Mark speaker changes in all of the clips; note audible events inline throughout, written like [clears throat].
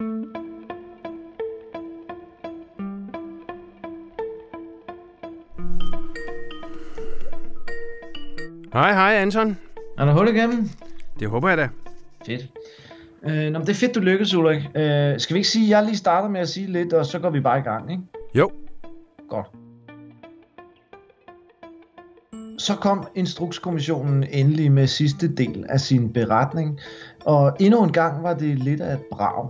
Speaker 1: Hej, hej Anton.
Speaker 2: Er der hul igennem?
Speaker 1: Det håber jeg da.
Speaker 2: Fedt. Øh, nå, men det er fedt, du lykkes, Ulrik. Øh, skal vi ikke sige, at jeg lige starter med at sige lidt, og så går vi bare i gang, ikke?
Speaker 1: Jo.
Speaker 2: Godt. Så kom Instrukskommissionen endelig med sidste del af sin beretning, og endnu en gang var det lidt af et brag.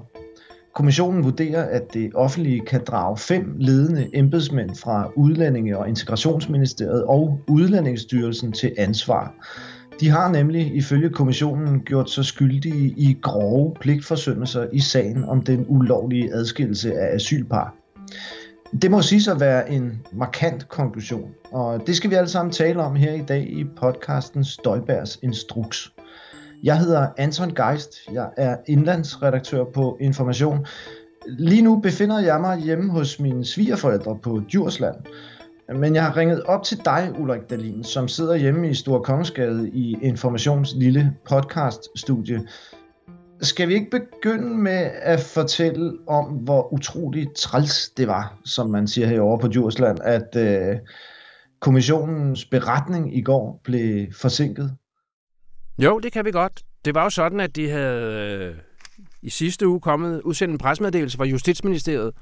Speaker 2: Kommissionen vurderer, at det offentlige kan drage fem ledende embedsmænd fra Udlændinge- og Integrationsministeriet og Udlændingsstyrelsen til ansvar. De har nemlig ifølge kommissionen gjort sig skyldige i grove pligtforsømmelser i sagen om den ulovlige adskillelse af asylpar. Det må sige at være en markant konklusion, og det skal vi alle sammen tale om her i dag i podcasten Støjbergs Instruks. Jeg hedder Anton Geist, jeg er indlandsredaktør på Information. Lige nu befinder jeg mig hjemme hos mine svigerforældre på Djursland, men jeg har ringet op til dig, Ulrik Dalin, som sidder hjemme i Store Kongensgade i Informations lille podcaststudie. Skal vi ikke begynde med at fortælle om, hvor utroligt træls det var, som man siger herovre på Djursland, at øh, kommissionens beretning i går blev forsinket?
Speaker 1: Jo, det kan vi godt. Det var jo sådan, at de havde øh, i sidste uge kommet udsendt en presmeddelelse fra Justitsministeriet,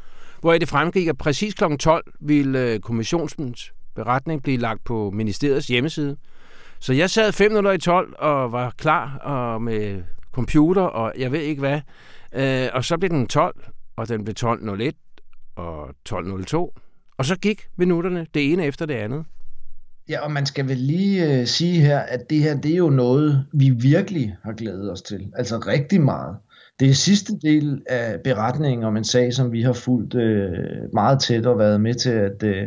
Speaker 1: hvor det fremgik, at præcis kl. 12 ville øh, kommissionens beretning blive lagt på ministeriets hjemmeside. Så jeg sad 5 minutter i 12 og var klar og med computer og jeg ved ikke hvad. Øh, og så blev den 12, og den blev 12.01 og 12.02. Og så gik minutterne det ene efter det andet.
Speaker 2: Ja, og man skal vel lige øh, sige her, at det her, det er jo noget, vi virkelig har glædet os til. Altså rigtig meget. Det er sidste del af beretningen om en sag, som vi har fulgt øh, meget tæt og været med til at øh,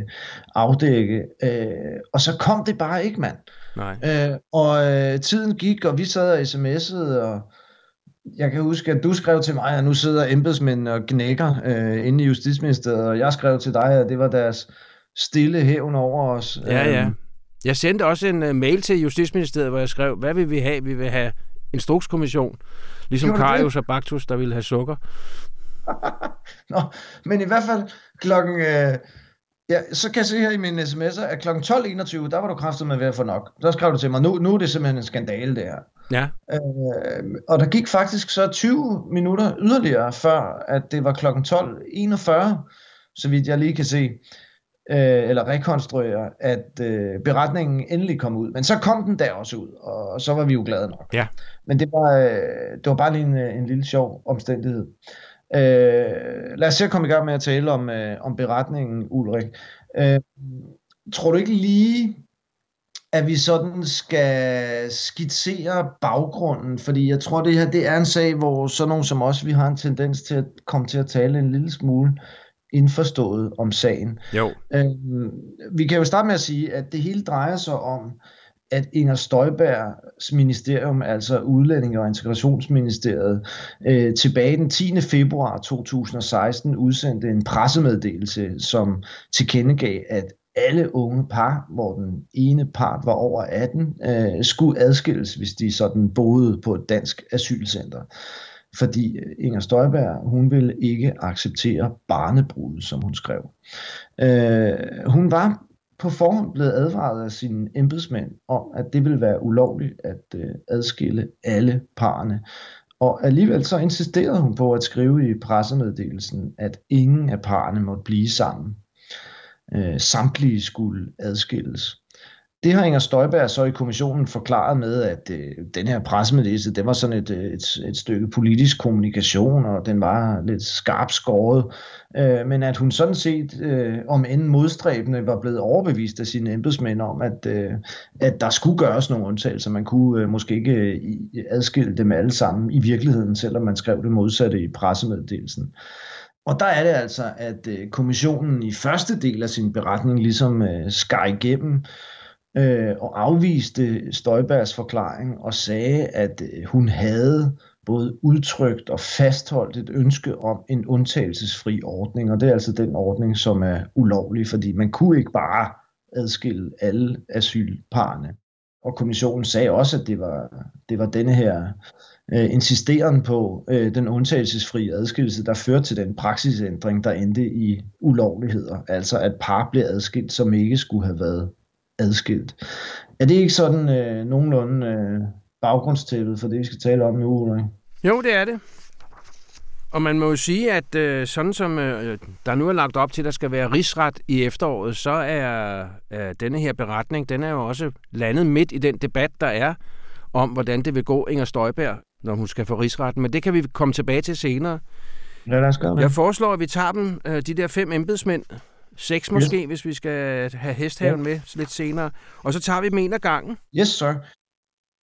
Speaker 2: afdække. Øh, og så kom det bare ikke, mand.
Speaker 1: Nej.
Speaker 2: Øh, og øh, tiden gik, og vi sad og sms'ede, og jeg kan huske, at du skrev til mig, at nu sidder embedsmænd og knækker øh, inde i Justitsministeriet, og jeg skrev til dig, at det var deres stille hævn over os.
Speaker 1: Ja, ja. Jeg sendte også en uh, mail til Justitsministeriet, hvor jeg skrev, hvad vil vi have? Vi vil have instrukskommission. Ligesom? Karius og Baktus, der ville have sukker. [laughs]
Speaker 2: Nå, men i hvert fald klokken... Øh, ja, så kan jeg se her i mine sms'er, at klokken 12.21, der var du kraftet med ved at få nok. Der skrev du til mig, nu, nu er det simpelthen en skandale, det her.
Speaker 1: Ja,
Speaker 2: Øh, og der gik faktisk så 20 minutter yderligere, før at det var klokken 12.41, så vidt jeg lige kan se, øh, eller rekonstruere, at øh, beretningen endelig kom ud. Men så kom den der også ud, og så var vi jo glade nok.
Speaker 1: Ja.
Speaker 2: Men det var, øh, det var bare lige en, øh, en lille sjov omstændighed. Øh, lad os se at komme i gang med at tale om, øh, om beretningen, Ulrik. Øh, tror du ikke lige, at vi sådan skal skitsere baggrunden, fordi jeg tror, det her det er en sag, hvor sådan nogen som os, vi har en tendens til at komme til at tale en lille smule indforstået om sagen.
Speaker 1: jo.
Speaker 2: Øhm, vi kan jo starte med at sige, at det hele drejer sig om, at Inger Støjbergs ministerium, altså Udlændinge- og Integrationsministeriet, øh, tilbage den 10. februar 2016 udsendte en pressemeddelelse, som tilkendegav, at alle unge par, hvor den ene part var over 18, øh, skulle adskilles, hvis de sådan boede på et dansk asylcenter. Fordi øh, Inger Støjberg, hun ville ikke acceptere barnebrud, som hun skrev. Øh, hun var på forhånd blevet advaret af sine embedsmænd om, at det ville være ulovligt at øh, adskille alle parerne. Og alligevel så insisterede hun på at skrive i pressemeddelelsen, at ingen af parerne måtte blive sammen. Øh, samtlige skulle adskilles. Det har Inger Støjberg så i kommissionen forklaret med, at øh, den her pressemeddelelse, det var sådan et, øh, et, et stykke politisk kommunikation, og den var lidt skarp skåret, øh, men at hun sådan set, øh, om end modstræbende, var blevet overbevist af sine embedsmænd om, at, øh, at der skulle gøres nogle undtagelser. Man kunne øh, måske ikke øh, adskille dem alle sammen i virkeligheden, selvom man skrev det modsatte i pressemeddelelsen. Og der er det altså, at øh, kommissionen i første del af sin beretning ligesom øh, skar igennem øh, og afviste Støjbergs forklaring og sagde, at øh, hun havde både udtrykt og fastholdt et ønske om en undtagelsesfri ordning, og det er altså den ordning, som er ulovlig, fordi man kunne ikke bare adskille alle asylparerne. Og kommissionen sagde også, at det var, det var denne her øh, insisteren på øh, den undtagelsesfri adskillelse, der førte til den praksisændring, der endte i ulovligheder. Altså at par blev adskilt, som ikke skulle have været adskilt. Er det ikke sådan øh, nogenlunde øh, baggrundstæppet for det, vi skal tale om nu, Ulrik?
Speaker 1: Jo, det er det. Og man må jo sige, at øh, sådan som øh, der nu er lagt op til, at der skal være rigsret i efteråret, så er øh, denne her beretning, den er jo også landet midt i den debat, der er om, hvordan det vil gå Inger Støjberg, når hun skal få rigsretten. Men det kan vi komme tilbage til senere.
Speaker 2: Ja, lad os gøre det.
Speaker 1: Jeg foreslår, at vi tager dem, øh, de der fem embedsmænd, seks måske, yes. hvis vi skal have hesthaven ja. med lidt senere, og så tager vi dem en af gangen.
Speaker 2: Yes, sir.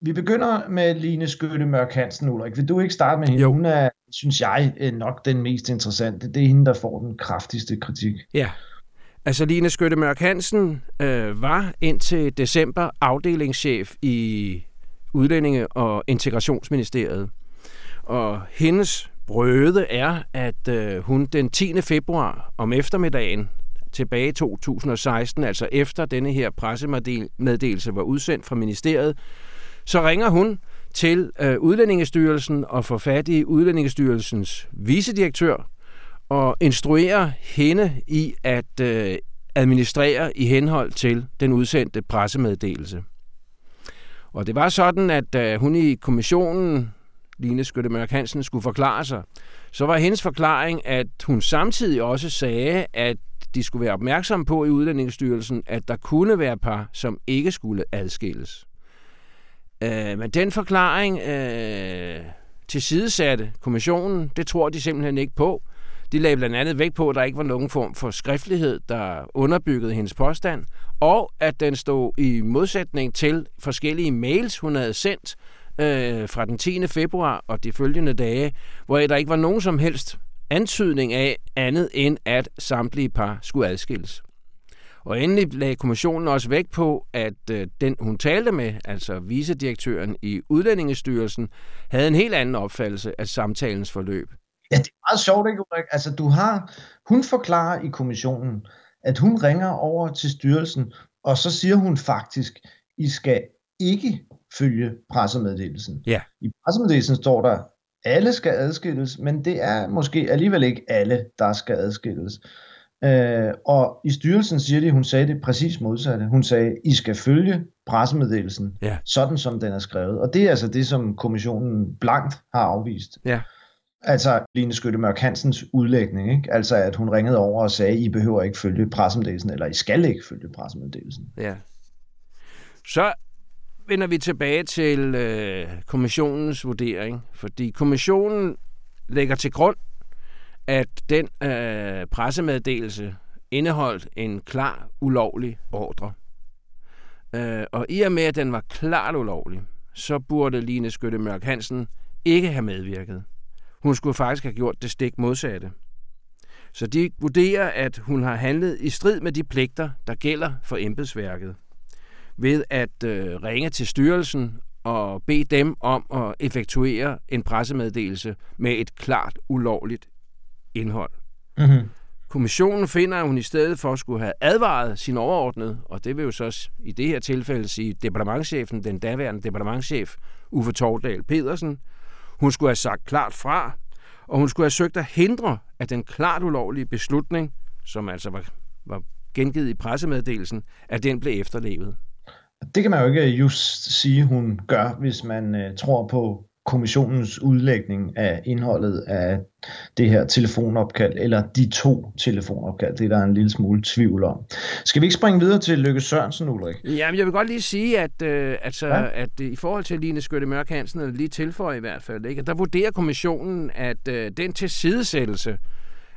Speaker 2: Vi begynder med Line Skytte Mørk Hansen, Ulrik. Vil du ikke starte med hende?
Speaker 1: Jo.
Speaker 2: Hun er, synes jeg, øh, nok den mest interessante. Det er hende, der får den kraftigste kritik.
Speaker 1: Ja. Altså Line Skytte Mørk Hansen øh, var indtil december afdelingschef i Udlændinge- og Integrationsministeriet. Og hendes brøde er, at øh, hun den 10. februar om eftermiddagen tilbage i 2016, altså efter denne her pressemeddelelse var udsendt fra ministeriet, så ringer hun til øh, Udlændingestyrelsen og får fat i Udlændingestyrelsens vicedirektør og instruerer hende i at øh, administrere i henhold til den udsendte pressemeddelelse. Og det var sådan, at øh, hun i kommissionen, Line Skyttemørk Hansen, skulle forklare sig, så var hendes forklaring, at hun samtidig også sagde, at de skulle være opmærksomme på i Udlændingestyrelsen, at der kunne være par, som ikke skulle adskilles. Øh, men den forklaring øh, tilsidesatte kommissionen, det tror de simpelthen ikke på. De lagde blandt andet vægt på, at der ikke var nogen form for skriftlighed, der underbyggede hendes påstand, og at den stod i modsætning til forskellige mails, hun havde sendt øh, fra den 10. februar og de følgende dage, hvor der ikke var nogen som helst antydning af andet end, at samtlige par skulle adskilles. Og endelig lagde kommissionen også vægt på, at øh, den, hun talte med, altså vicedirektøren i Udlændingestyrelsen, havde en helt anden opfattelse af samtalens forløb.
Speaker 2: Ja, det er meget sjovt, ikke Ulrik? Altså, du har, hun forklarer i kommissionen, at hun ringer over til styrelsen, og så siger hun faktisk, I skal ikke følge pressemeddelelsen.
Speaker 1: Ja.
Speaker 2: I pressemeddelelsen står der, alle skal adskilles, men det er måske alligevel ikke alle, der skal adskilles. Øh, og i styrelsen siger de, hun sagde det præcis modsatte. Hun sagde, I skal følge pressemeddelelsen,
Speaker 1: Ja.
Speaker 2: sådan som den er skrevet. Og det er altså det, som kommissionen blankt har afvist.
Speaker 1: Ja.
Speaker 2: Altså Line Skytte Mørk Hansens udlægning, ikke? altså at hun ringede over og sagde, I behøver ikke følge pressemeddelelsen, eller I skal ikke følge pressemeddelelsen.
Speaker 1: Ja. Så vender vi tilbage til øh, kommissionens vurdering, fordi kommissionen lægger til grund, at den øh, pressemeddelelse indeholdt en klar ulovlig ordre. Øh, og i og med, at den var klart ulovlig, så burde Line Skytte Mørk Hansen ikke have medvirket. Hun skulle faktisk have gjort det stik modsatte. Så de vurderer, at hun har handlet i strid med de pligter, der gælder for embedsværket, ved at øh, ringe til styrelsen og bede dem om at effektuere en pressemeddelelse med et klart ulovligt indhold.
Speaker 2: Mm-hmm.
Speaker 1: Kommissionen finder, at hun i stedet for skulle have advaret sin overordnede, og det vil jo så i det her tilfælde sige departementchefen, den daværende departementchef Uffe Tordal Pedersen. Hun skulle have sagt klart fra, og hun skulle have søgt at hindre, at den klart ulovlige beslutning, som altså var, var gengivet i pressemeddelelsen, at den blev efterlevet.
Speaker 2: Det kan man jo ikke just sige, hun gør, hvis man øh, tror på kommissionens udlægning af indholdet af det her telefonopkald, eller de to telefonopkald. Det er der en lille smule tvivl om. Skal vi ikke springe videre til Lykke Sørensen, Ulrik?
Speaker 1: Jamen, jeg vil godt lige sige, at, øh, altså,
Speaker 2: Ja.
Speaker 1: at øh, i forhold til Line Skytte Mørk Hansen, eller lige tilføje i hvert fald, ikke, der vurderer kommissionen, at øh, den tilsidesættelse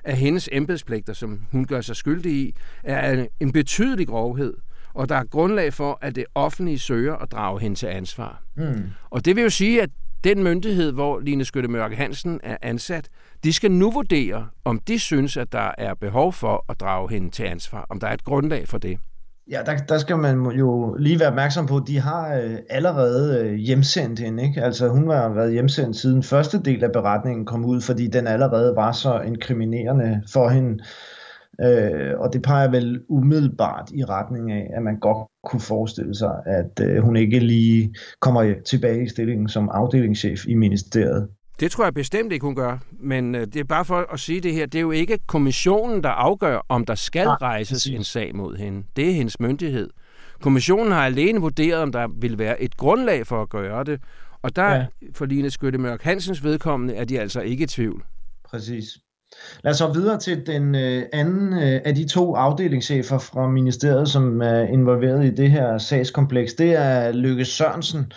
Speaker 1: af hendes embedspligter, som hun gør sig skyldig i, er en- en betydelig grovhed, og der er grundlag for, at det offentlige søger at drage hende til ansvar.
Speaker 2: Hmm.
Speaker 1: Og det vil jo sige, at den myndighed, hvor Line Skytte Mørke Hansen er ansat, de skal nu vurdere, om de synes, at der er behov for at drage hende til ansvar, om der er et grundlag for det.
Speaker 2: Ja, der, der skal man jo lige være opmærksom på, at de har øh, allerede øh, hjemsendt hende. Ikke? Altså hun har været hjemsendt siden første del af beretningen kom ud, fordi den allerede var så inkriminerende for hende. Øh, og det peger vel umiddelbart i retning af, at man godt kunne forestille sig, at øh, hun ikke lige kommer tilbage i stillingen som afdelingschef i ministeriet.
Speaker 1: Det tror jeg bestemt ikke, hun gør. Men øh, det er bare for at sige det her. Det er jo ikke kommissionen, der afgør, om der skal Nej, rejses en sag mod hende. Det er hendes myndighed. Kommissionen har alene vurderet, om der vil være et grundlag for at gøre det. Og der, ja. for Line Skytte Mørk Hansens vedkommende, er de altså ikke i tvivl.
Speaker 2: Præcis. Lad os så videre til den øh, anden øh, af de to afdelingschefer fra ministeriet, som er involveret i det her sagskompleks. Det er Lykke Sørensen.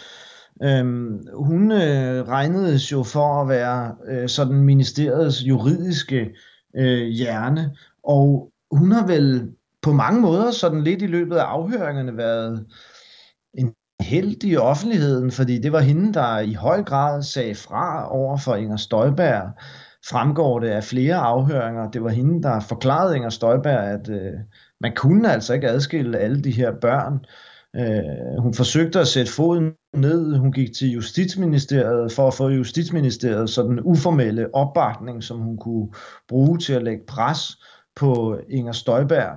Speaker 2: Øhm, hun øh, jo for at være øh, sådan ministeriets juridiske øh, hjerne, og hun har vel på mange måder sådan lidt i løbet af afhøringerne været en held i offentligheden, fordi det var hende, der i høj grad sagde fra over for Inger Støjberg. Fremgår det af flere afhøringer. Det var hende, der forklarede Inger Støjberg, at øh, man kunne altså ikke adskille alle de her børn. Øh, hun forsøgte at sætte foden ned. Hun gik til Justitsministeriet for at få Justitsministeriet sådan uformelle opbakning, som hun kunne bruge til at lægge pres på Inger Støjberg.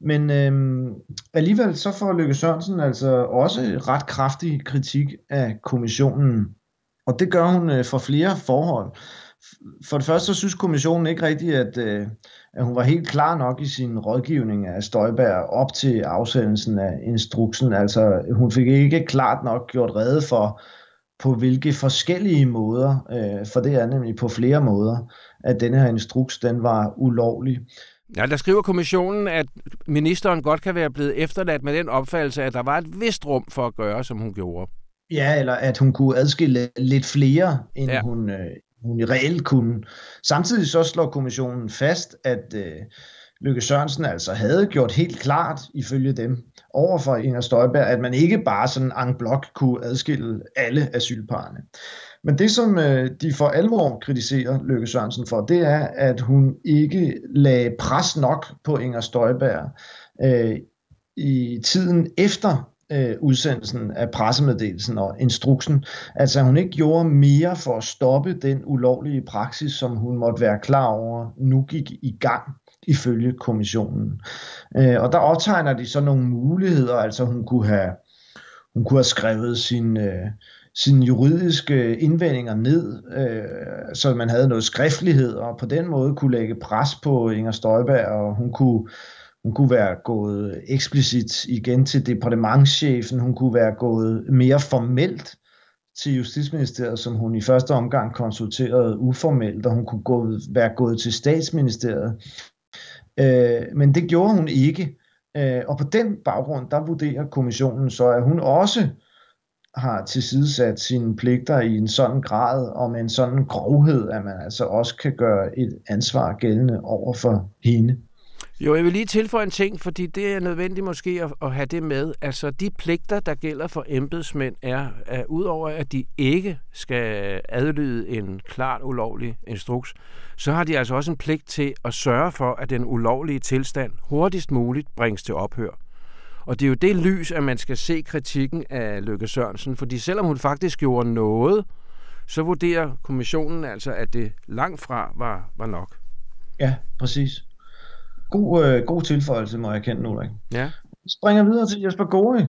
Speaker 2: Men øh, alligevel så får Løkke Sørensen altså også ret kraftig kritik af kommissionen. Og det gør hun øh, for flere forhold. For det første så synes kommissionen ikke rigtigt, at, øh, at hun var helt klar nok i sin rådgivning af Støjberg op til afsendelsen af instruksen. Altså hun fik ikke klart nok gjort rede for, på hvilke forskellige måder, øh, for det er nemlig på flere måder, at denne her instruks den var ulovlig.
Speaker 1: Ja, der skriver kommissionen, at ministeren godt kan være blevet efterladt med den opfattelse, at der var et vist rum for at gøre, som hun gjorde.
Speaker 2: Ja, eller at hun kunne adskille lidt flere, end ja. hun, øh, hun reelt kunne. Samtidig så slår kommissionen fast, at øh, Lykke Sørensen altså havde gjort helt klart, ifølge dem, over for Inger Støjberg, at man ikke bare sådan en blok kunne adskille alle asylparerne. Men det, som øh, de for alvor kritiserer Løkke Sørensen for, det er, at hun ikke lagde pres nok på Inger Støjberg øh, i tiden efter øh, udsendelsen af pressemeddelelsen og instruksen. Altså hun ikke gjorde mere for at stoppe den ulovlige praksis, som hun måtte være klar over nu gik i gang ifølge kommissionen. Øh, og der optegner de så nogle muligheder, altså hun kunne have, hun kunne have skrevet sin... Øh, sine juridiske indvendinger ned, øh, så man havde noget skriftlighed, og på den måde kunne lægge pres på Inger Støjberg, og hun kunne, hun kunne være gået eksplicit igen til departementschefen, hun kunne være gået mere formelt til Justitsministeriet, som hun i første omgang konsulterede uformelt, og hun kunne gå, være gået til statsministeriet. Øh, men det gjorde hun ikke. Øh, og på den baggrund, der vurderer kommissionen så, at hun også har tilsidesat sine pligter i en sådan grad og med en sådan grovhed, at man altså også kan gøre et ansvar gældende over for hende.
Speaker 1: Jo, jeg vil lige tilføje en ting, fordi det er nødvendigt måske at, at have det med. Altså, de pligter, der gælder for embedsmænd, er, at udover at de ikke skal adlyde en klart ulovlig instruks, så har de altså også en pligt til at sørge for, at den ulovlige tilstand hurtigst muligt bringes til ophør. Og det er jo det lys, at man skal se kritikken af Løkke Sørensen, fordi selvom hun faktisk gjorde noget, så vurderer kommissionen altså, at det langt fra var, var nok.
Speaker 2: Ja, præcis. God, øh, god tilføjelse, må jeg kende, Ulrik.
Speaker 1: Ja.
Speaker 2: Springer videre til Jesper Gori.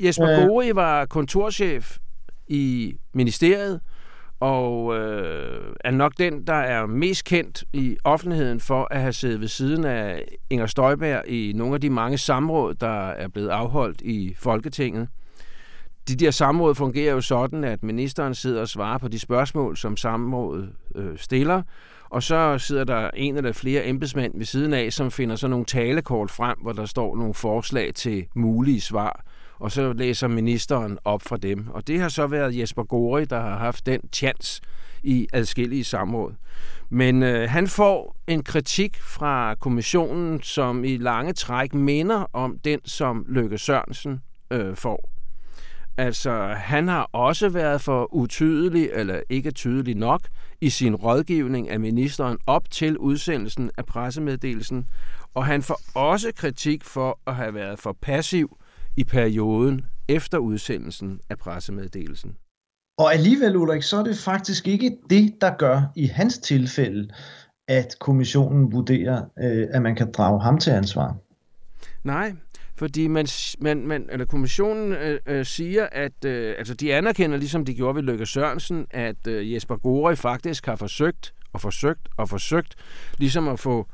Speaker 1: Jesper øh. Gori var kontorchef i ministeriet, og øh, er nok den, der er mest kendt i offentligheden for at have siddet ved siden af Inger Støjberg i nogle af de mange samråd, der er blevet afholdt i Folketinget. De der samråd fungerer jo sådan, at ministeren sidder og svarer på de spørgsmål, som samrådet øh, stiller, og så sidder der en eller flere embedsmænd ved siden af, som finder så nogle talekort frem, hvor der står nogle forslag til mulige svar og så læser ministeren op fra dem. Og det har så været Jesper Gori, der har haft den chance i adskillige samråd. Men øh, han får en kritik fra kommissionen, som i lange træk minder om den, som Løkke Sørensen øh, får. Altså, han har også været for utydelig, eller ikke tydelig nok, i sin rådgivning af ministeren op til udsendelsen af pressemeddelelsen, og han får også kritik for at have været for passiv i perioden efter udsendelsen af pressemeddelelsen.
Speaker 2: Og alligevel, Ulrik, så er det faktisk ikke det, der gør i hans tilfælde, at kommissionen vurderer, øh, at man kan drage ham til ansvar.
Speaker 1: Nej, fordi man, man, man, eller kommissionen øh, øh, siger, at øh, altså de anerkender, ligesom de gjorde ved Løkke Sørensen, at øh, Jesper Gore faktisk har forsøgt og forsøgt og forsøgt ligesom at få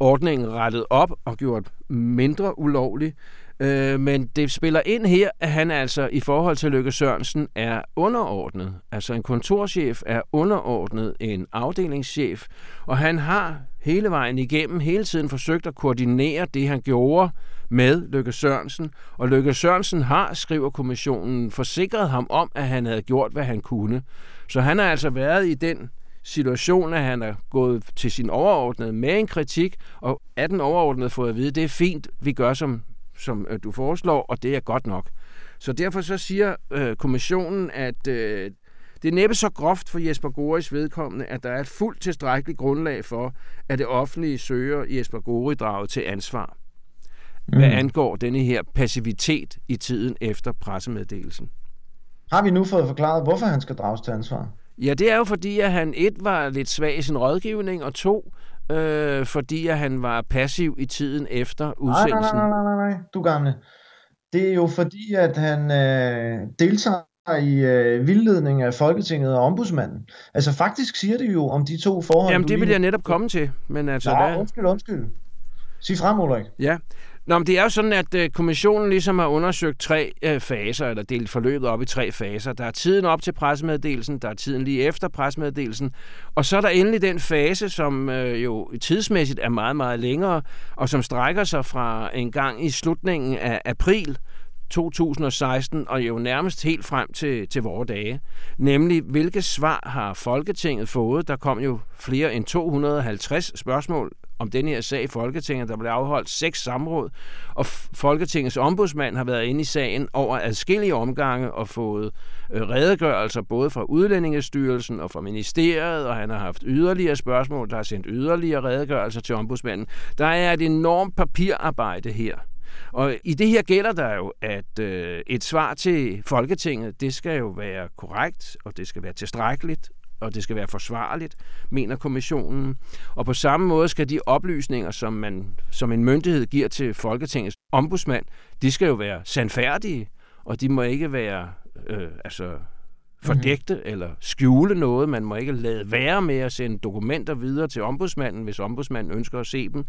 Speaker 1: ordningen rettet op og gjort mindre ulovlig. Øh, men det spiller ind her, at han altså i forhold til Løkke Sørensen er underordnet. Altså en kontorchef er underordnet en afdelingschef, og han har hele vejen igennem hele tiden forsøgt at koordinere det, han gjorde med Løkke Sørensen. Og Løkke Sørensen har, skriver kommissionen, forsikret ham om, at han havde gjort, hvad han kunne. Så han har altså været i den situation, at han er gået til sin overordnede med en kritik, og at den overordnede fået at vide, det er fint, vi gør som, som øh, du foreslår, og det er godt nok. Så derfor så siger øh, kommissionen, at øh, det er næppe så groft for Jesper Goris vedkommende, at der er et fuldt tilstrækkeligt grundlag for, at det offentlige søger Jesper Gori draget til ansvar. Mm. Hvad angår denne her passivitet i tiden efter pressemeddelelsen.
Speaker 2: Har vi nu fået forklaret, hvorfor han skal drages til ansvar?
Speaker 1: Ja, det er jo fordi, at han et var lidt svag i sin rådgivning, og to, øh, fordi at han var passiv i tiden efter udsendelsen.
Speaker 2: Nej, nej, nej, nej, nej, du gamle. Det er jo fordi, at han øh, deltager i øh, vildledning af Folketinget og ombudsmanden. Altså faktisk siger det jo om de to forhold.
Speaker 1: Jamen det vil jeg netop komme til. Men altså,
Speaker 2: ja, undskyld, undskyld. Sig frem, Ulrik.
Speaker 1: Ja, Nå, men det er jo sådan, at øh, kommissionen ligesom har undersøgt tre øh, faser, eller delt forløbet op i tre faser. Der er tiden op til pressemeddelelsen, der er tiden lige efter pressemeddelelsen, og så er der endelig den fase, som øh, jo tidsmæssigt er meget, meget længere, og som strækker sig fra en gang i slutningen af april 2016 og jo nærmest helt frem til, til vores dage. Nemlig, hvilke svar har Folketinget fået? Der kom jo flere end 250 spørgsmål om denne her sag i Folketinget. Der blev afholdt seks samråd, og Folketingets ombudsmand har været inde i sagen over adskillige omgange og fået øh, redegørelser både fra Udlændingestyrelsen og fra ministeriet, og han har haft yderligere spørgsmål, der har sendt yderligere redegørelser til ombudsmanden. Der er et enormt papirarbejde her. Og i det her gælder der jo, at øh, et svar til Folketinget, det skal jo være korrekt, og det skal være tilstrækkeligt, og det skal være forsvarligt, mener kommissionen. Og på samme måde skal de oplysninger, som, man, som en myndighed giver til Folketingets ombudsmand, de skal jo være sandfærdige, og de må ikke være øh, altså, fordægte mm-hmm. eller skjule noget. Man må ikke lade være med at sende dokumenter videre til ombudsmanden, hvis ombudsmanden ønsker at se dem.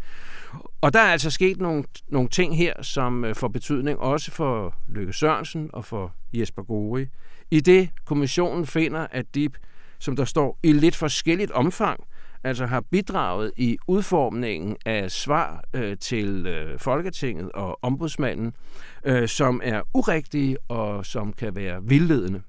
Speaker 1: Og der er altså sket nogle, nogle ting her, som øh, får betydning også for Løkke Sørensen og for Jesper Gori. I det kommissionen finder, at de som der står i lidt forskelligt omfang, altså har bidraget i udformningen af svar øh, til øh, Folketinget og ombudsmanden, øh, som er urigtige og som kan være vildledende.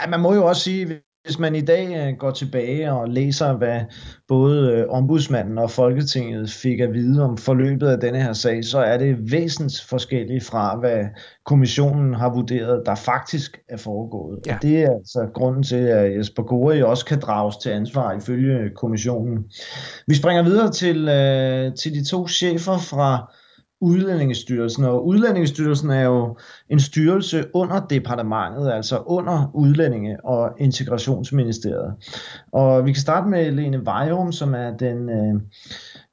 Speaker 2: Ja, man må jo også sige, hvis man i dag øh, går tilbage og læser, hvad både øh, ombudsmanden og Folketinget fik at vide om forløbet af denne her sag, så er det væsentligt forskelligt fra, hvad kommissionen har vurderet, der faktisk er foregået. Ja. Og det er altså grunden til, at Jesper Gori også kan drages til ansvar ifølge kommissionen. Vi springer videre til, øh, til de to chefer fra Udlændingestyrelsen, og Udlændingestyrelsen er jo en styrelse under departementet, altså under Udlændinge- og Integrationsministeriet. Og vi kan starte med Lene Vejrum, som er den øh,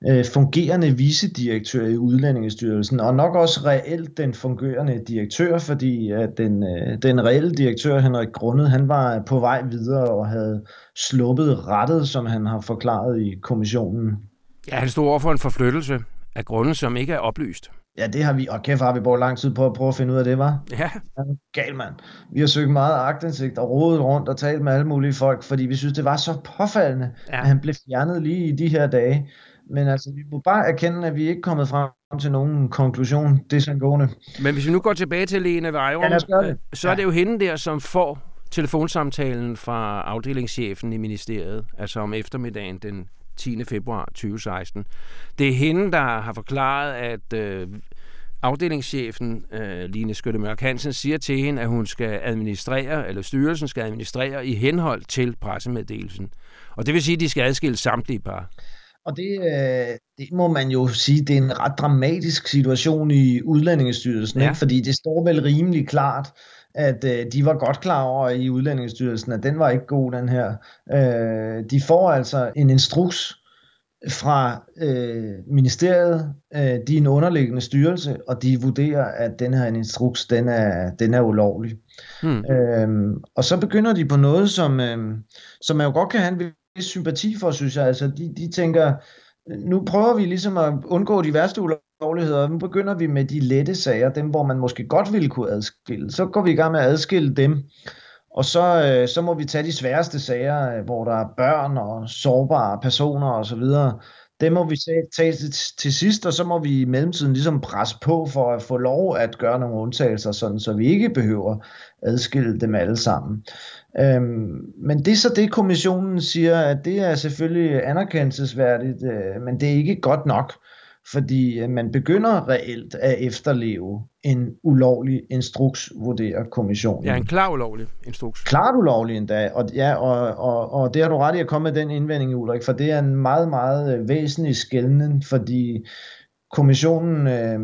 Speaker 2: øh fungerende vicedirektør i Udlændingestyrelsen, og nok også reelt den fungerende direktør, fordi at den, øh, den reelle direktør, Henrik Grundet, han var på vej videre og havde sluppet rettet, som han har forklaret i kommissionen.
Speaker 1: Ja, han stod over for en forflyttelse af grunde, som ikke er oplyst.
Speaker 2: Ja, det har vi, og kæft har vi brugt lang tid på at prøve at finde ud af det, var.
Speaker 1: Ja.
Speaker 2: Gal, mand. Vi har søgt meget agtindsigt og rodet rundt og talt med alle mulige folk, fordi vi synes, det var så påfaldende, ja. at han blev fjernet lige i de her dage. Men altså, vi må bare erkende, at vi ikke er kommet frem til nogen konklusion desangående.
Speaker 1: Men hvis vi nu går tilbage til Lene Vejrum, ja, så er det jo hende der, som får telefonsamtalen fra afdelingschefen i ministeriet, altså om eftermiddagen den 10. februar 2016. Det er hende, der har forklaret, at øh, afdelingschefen, øh, Line Skytte Mørk Hansen, siger til hende, at hun skal administrere, eller styrelsen skal administrere i henhold til pressemeddelelsen. Og det vil sige, at de skal adskille samtlige par.
Speaker 2: Og det, øh, det må man jo sige, det er en ret dramatisk situation i udlændingestyrelsen, ja. ikke? fordi det står vel rimelig klart, at øh, de var godt klar over i Udlændingsstyrelsen, at den var ikke god, den her. Øh, de får altså en instruks fra øh, ministeriet, øh, de er en underliggende styrelse, og de vurderer, at den her instruks, den er, den er ulovlig. Hmm. Øhm, og så begynder de på noget, som, øh, som man jo godt kan have en vis sympati for, synes jeg. Altså, de, de tænker, nu prøver vi ligesom at undgå de værste ulovligheder, nu begynder vi med de lette sager, dem hvor man måske godt ville kunne adskille. Så går vi i gang med at adskille dem, og så, øh, så må vi tage de sværeste sager, øh, hvor der er børn og sårbare personer osv., det må vi tage til, til sidst, og så må vi i mellemtiden ligesom presse på for at få lov at gøre nogle undtagelser, sådan, så vi ikke behøver adskille dem alle sammen. Øhm, men det er så det, kommissionen siger, at det er selvfølgelig anerkendelsesværdigt, øh, men det er ikke godt nok fordi øh, man begynder reelt at efterleve en ulovlig instruks, vurderer kommissionen.
Speaker 1: Ja, en klar ulovlig instruks.
Speaker 2: Klart ulovlig endda, og, ja, og, og, og det har du ret i at komme med den indvending, Ulrik, for det er en meget, meget øh, væsentlig skældning, fordi kommissionen øh,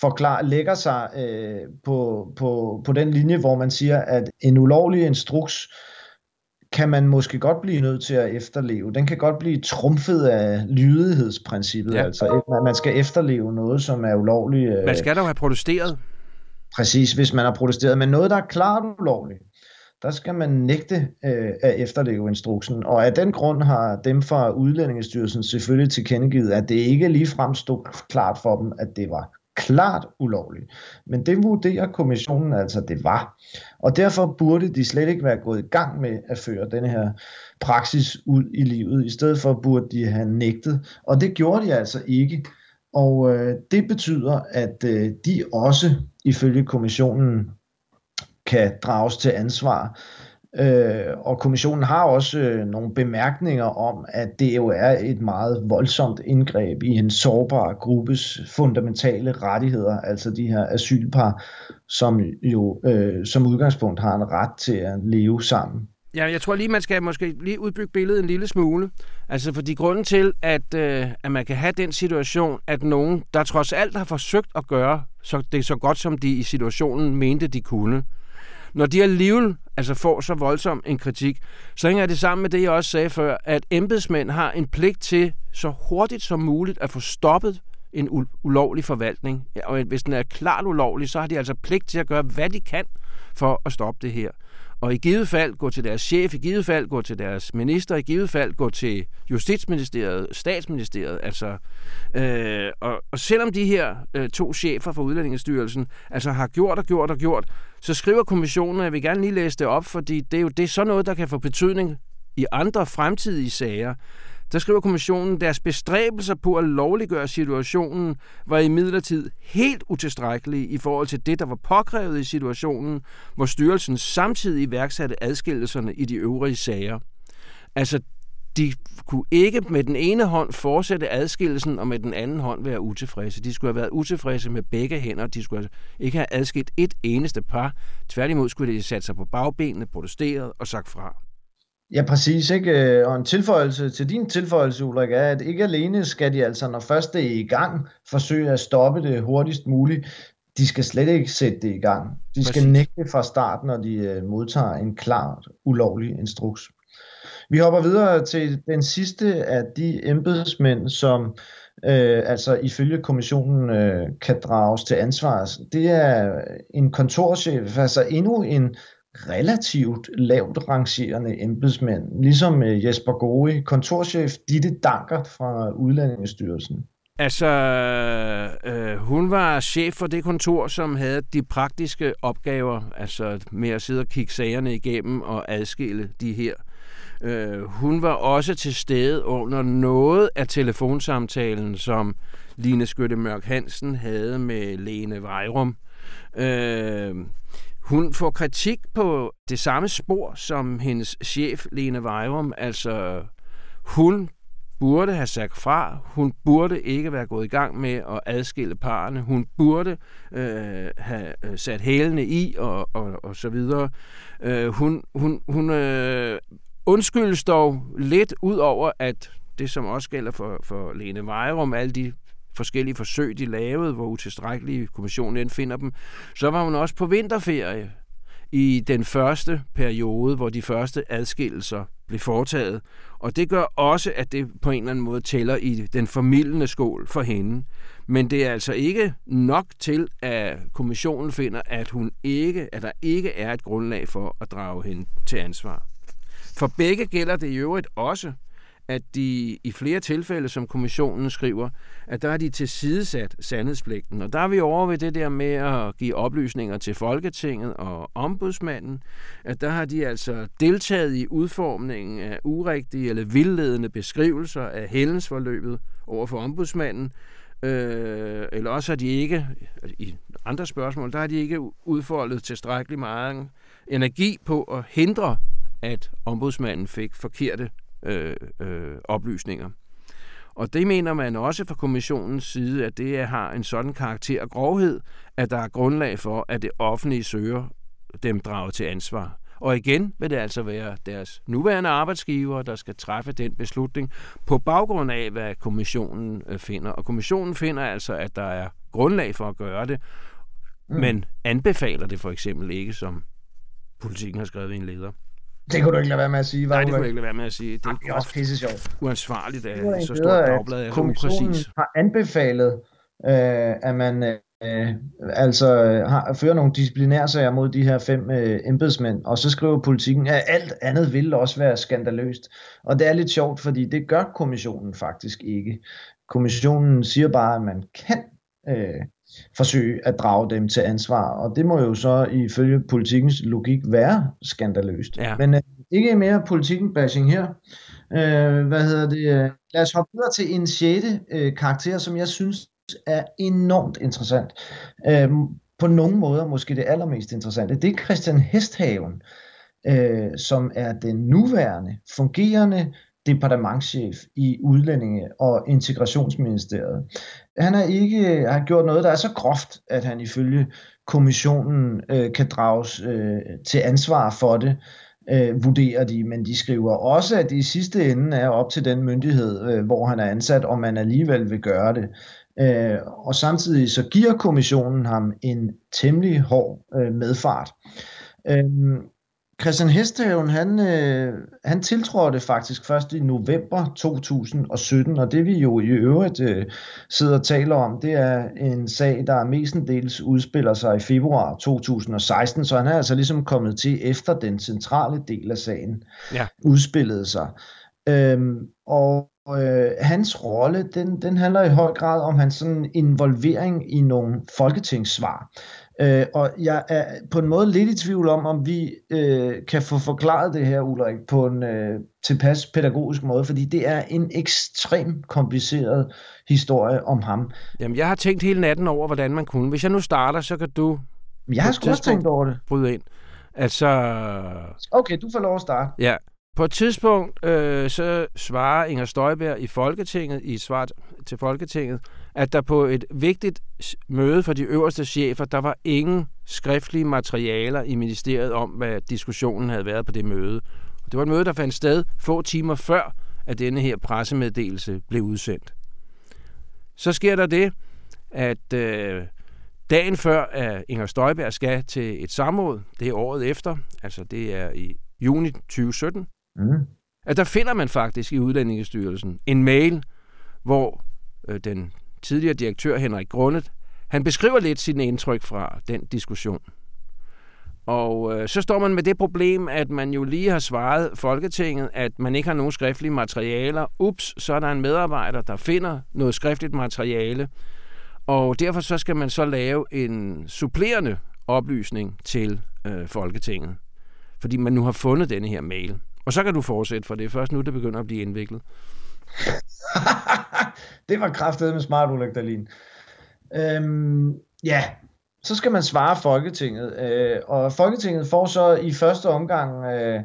Speaker 2: forklar, lægger sig øh, på, på, på den linje, hvor man siger, at en ulovlig instruks kan man måske godt blive nødt til at efterleve. Den kan godt blive trumfet af lydighedsprincippet. Ja. Altså, man skal efterleve noget, som er ulovligt.
Speaker 1: Man skal da have protesteret.
Speaker 2: Præcis, hvis man har protesteret. Men noget, der er klart ulovligt, der skal man nægte øh, at efterleve instruksen. Og af den grund har dem fra Udlændingestyrelsen selvfølgelig tilkendegivet, at det ikke ligefrem stod klart for dem, at det var klart ulovlig. Men det vurderer kommissionen altså, det var. Og derfor burde de slet ikke være gået i gang med at føre den her praksis ud i livet. I stedet for burde de have nægtet. Og det gjorde de altså ikke. Og øh, det betyder, at øh, de også ifølge kommissionen kan drages til ansvar Øh, og kommissionen har også øh, nogle bemærkninger om, at det jo er et meget voldsomt indgreb i en sårbar gruppes fundamentale rettigheder, altså de her asylpar, som jo øh, som udgangspunkt har en ret til at leve sammen.
Speaker 1: Ja, jeg tror lige, man skal måske lige udbygge billedet en lille smule. Altså, fordi grunden til, at, øh, at man kan have den situation, at nogen, der trods alt har forsøgt at gøre så det så godt, som de i situationen mente, de kunne, når de alligevel altså får så voldsom en kritik, så hænger det sammen med det, jeg også sagde før, at embedsmænd har en pligt til så hurtigt som muligt at få stoppet en ulovlig forvaltning. Og hvis den er klart ulovlig, så har de altså pligt til at gøre, hvad de kan for at stoppe det her og i givet fald gå til deres chef, i givet fald gå til deres minister, i givet fald gå til Justitsministeriet, Statsministeriet. Altså, øh, og, og selvom de her øh, to chefer fra Udlændingestyrelsen altså har gjort og gjort og gjort, så skriver kommissionen, og jeg vil gerne lige læse det op, fordi det er jo det er sådan noget, der kan få betydning i andre fremtidige sager. Der skriver kommissionen, deres bestræbelser på at lovliggøre situationen var i midlertid helt utilstrækkelige i forhold til det, der var påkrævet i situationen, hvor styrelsen samtidig iværksatte adskillelserne i de øvrige sager. Altså, de kunne ikke med den ene hånd fortsætte adskillelsen, og med den anden hånd være utilfredse. De skulle have været utilfredse med begge hænder. De skulle altså ikke have adskilt et eneste par. Tværtimod skulle de sat sig på bagbenene, protesteret og sagt fra.
Speaker 2: Ja, præcis. Ikke? Og en tilføjelse til din tilføjelse, Ulrik, er, at ikke alene skal de altså, når først det er i gang, forsøge at stoppe det hurtigst muligt. De skal slet ikke sætte det i gang. De skal præcis. nægte fra start, når de øh, modtager en klart ulovlig instruks. Vi hopper videre til den sidste af de embedsmænd, som øh, altså ifølge kommissionen øh, kan drages til ansvar. Det er en kontorchef, altså endnu en relativt lavt rangerende embedsmænd, ligesom øh, Jesper Gori, kontorchef Ditte Danker fra Udlændingestyrelsen.
Speaker 1: Altså, øh, hun var chef for det kontor, som havde de praktiske opgaver, altså med at sidde og kigge sagerne igennem og adskille de her. Øh, hun var også til stede under noget af telefonsamtalen, som Line Skytte Mørk Hansen havde med Lene Vejrum. Øh, hun får kritik på det samme spor som hendes chef, Lene Vejrum. Altså, hun burde have sagt fra. Hun burde ikke være gået i gang med at adskille parerne. Hun burde øh, have øh, sat hælene i og, og, og så videre. Øh, hun hun, hun øh, undskyldes dog lidt ud over, at det som også gælder for, for Lene Vejrum, alle de forskellige forsøg, de lavede, hvor utilstrækkelige kommissionen end finder dem, så var hun også på vinterferie i den første periode, hvor de første adskillelser blev foretaget. Og det gør også, at det på en eller anden måde tæller i den formidlende skål for hende. Men det er altså ikke nok til, at kommissionen finder, at, hun ikke, at der ikke er et grundlag for at drage hende til ansvar. For begge gælder det i øvrigt også, at de i flere tilfælde, som kommissionen skriver, at der er de tilsidesat sandhedspligten. Og der er vi over ved det der med at give oplysninger til Folketinget og ombudsmanden, at der har de altså deltaget i udformningen af urigtige eller vildledende beskrivelser af hældensforløbet over for ombudsmanden, øh, eller også har de ikke, i andre spørgsmål, der har de ikke udfoldet tilstrækkeligt meget energi på at hindre, at ombudsmanden fik forkerte øh, øh, oplysninger. Og det mener man også fra kommissionens side, at det har en sådan karakter og grovhed, at der er grundlag for, at det offentlige søger dem draget til ansvar. Og igen vil det altså være deres nuværende arbejdsgiver, der skal træffe den beslutning på baggrund af, hvad kommissionen øh, finder. Og kommissionen finder altså, at der er grundlag for at gøre det, mm. men anbefaler det for eksempel ikke, som politikken har skrevet i en leder.
Speaker 2: Det kunne du ikke lade være med at sige.
Speaker 1: Nej, det kunne jeg ikke lade være med at sige.
Speaker 2: Det er, det er også pisse sjovt.
Speaker 1: Uansvarligt af så stort dagblad er
Speaker 2: kommissionen har anbefalet, øh, at man øh, altså har, fører nogle disciplinærsager mod de her fem øh, embedsmænd, og så skriver politikken, at alt andet vil også være skandaløst. Og det er lidt sjovt, fordi det gør kommissionen faktisk ikke. Kommissionen siger bare, at man kan øh, forsøge at drage dem til ansvar, og det må jo så ifølge politikens logik være skandaløst. Ja. Men øh, ikke mere politikken bashing her. Øh, hvad hedder det? Lad os hoppe videre til en sjette øh, karakter, som jeg synes er enormt interessant. Øh, på nogle måder måske det allermest interessante. Det er Christian Hesthaven, øh, som er den nuværende, fungerende departementschef i Udlændinge- og Integrationsministeriet. Han har ikke øh, har gjort noget, der er så groft, at han ifølge kommissionen øh, kan drages øh, til ansvar for det, øh, vurderer de, men de skriver også, at det i sidste ende er op til den myndighed, øh, hvor han er ansat, om man alligevel vil gøre det. Øh, og samtidig så giver kommissionen ham en temmelig hård øh, medfart. Øh, Christian Hestehaven, han, øh, han tiltrådte faktisk først i november 2017, og det vi jo i øvrigt øh, sidder og taler om, det er en sag, der mestendels udspiller sig i februar 2016, så han er altså ligesom kommet til efter den centrale del af sagen ja. udspillede sig. Øhm, og øh, hans rolle, den, den handler i høj grad om hans sådan involvering i nogle folketingssvar. Øh, og jeg er på en måde lidt i tvivl om, om vi øh, kan få forklaret det her, Ulrik, på en øh, tilpas pædagogisk måde, fordi det er en ekstremt kompliceret historie om ham.
Speaker 1: Jamen, jeg har tænkt hele natten over, hvordan man kunne. Hvis jeg nu starter, så kan du...
Speaker 2: Jeg har sgu også tænkt over det.
Speaker 1: Bryde ind. Altså...
Speaker 2: Okay, du får lov at starte.
Speaker 1: Ja, på et tidspunkt øh, så svarer Inger Støjberg i Folketinget, i et svar til Folketinget, at der på et vigtigt møde for de øverste chefer, der var ingen skriftlige materialer i ministeriet om, hvad diskussionen havde været på det møde. Og det var et møde, der fandt sted få timer før, at denne her pressemeddelelse blev udsendt. Så sker der det, at øh, dagen før, at Inger Støjberg skal til et samråd, det er året efter, altså det er i juni 2017, mm. at der finder man faktisk i Udlændingestyrelsen en mail, hvor øh, den tidligere direktør Henrik Grundet, han beskriver lidt sine indtryk fra den diskussion. Og øh, så står man med det problem, at man jo lige har svaret Folketinget, at man ikke har nogen skriftlige materialer. Ups, så er der en medarbejder, der finder noget skriftligt materiale. Og derfor så skal man så lave en supplerende oplysning til øh, Folketinget. Fordi man nu har fundet denne her mail. Og så kan du fortsætte, for det er først nu, det begynder at blive indviklet. [laughs]
Speaker 2: det var kraftedet med smart, Ulrik Dahlin. Øhm, ja, så skal man svare Folketinget, øh, og Folketinget får så i første omgang øh,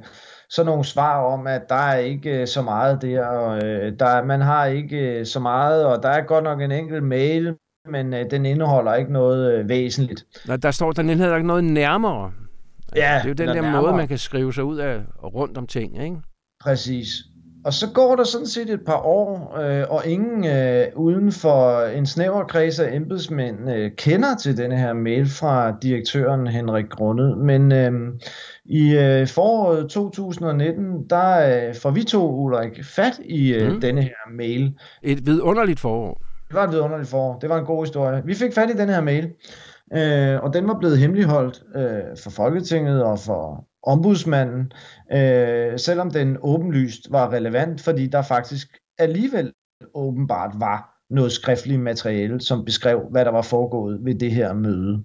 Speaker 2: så nogle svar om, at der er ikke øh, så meget der, og øh, der, man har ikke øh, så meget, og der er godt nok en enkelt mail, men øh, den indeholder ikke noget øh, væsentligt.
Speaker 1: Der, der står, den indeholder ikke noget nærmere. Altså, ja, det er jo den der nærmere. måde, man kan skrive sig ud af rundt om ting, ikke?
Speaker 2: Præcis. Og så går der sådan set et par år, øh, og ingen øh, uden for en snæver kreds af embedsmænd øh, kender til denne her mail fra direktøren Henrik Grundet. Men øh, i øh, foråret 2019, der øh, får vi to, Ulrik, fat i øh, mm. denne her mail.
Speaker 1: Et vidunderligt forår.
Speaker 2: Det var et vidunderligt forår. Det var en god historie. Vi fik fat i den her mail, øh, og den var blevet hemmeligholdt øh, for Folketinget og for ombudsmanden, øh, selvom den åbenlyst var relevant, fordi der faktisk alligevel åbenbart var noget skriftligt materiale, som beskrev, hvad der var foregået ved det her møde.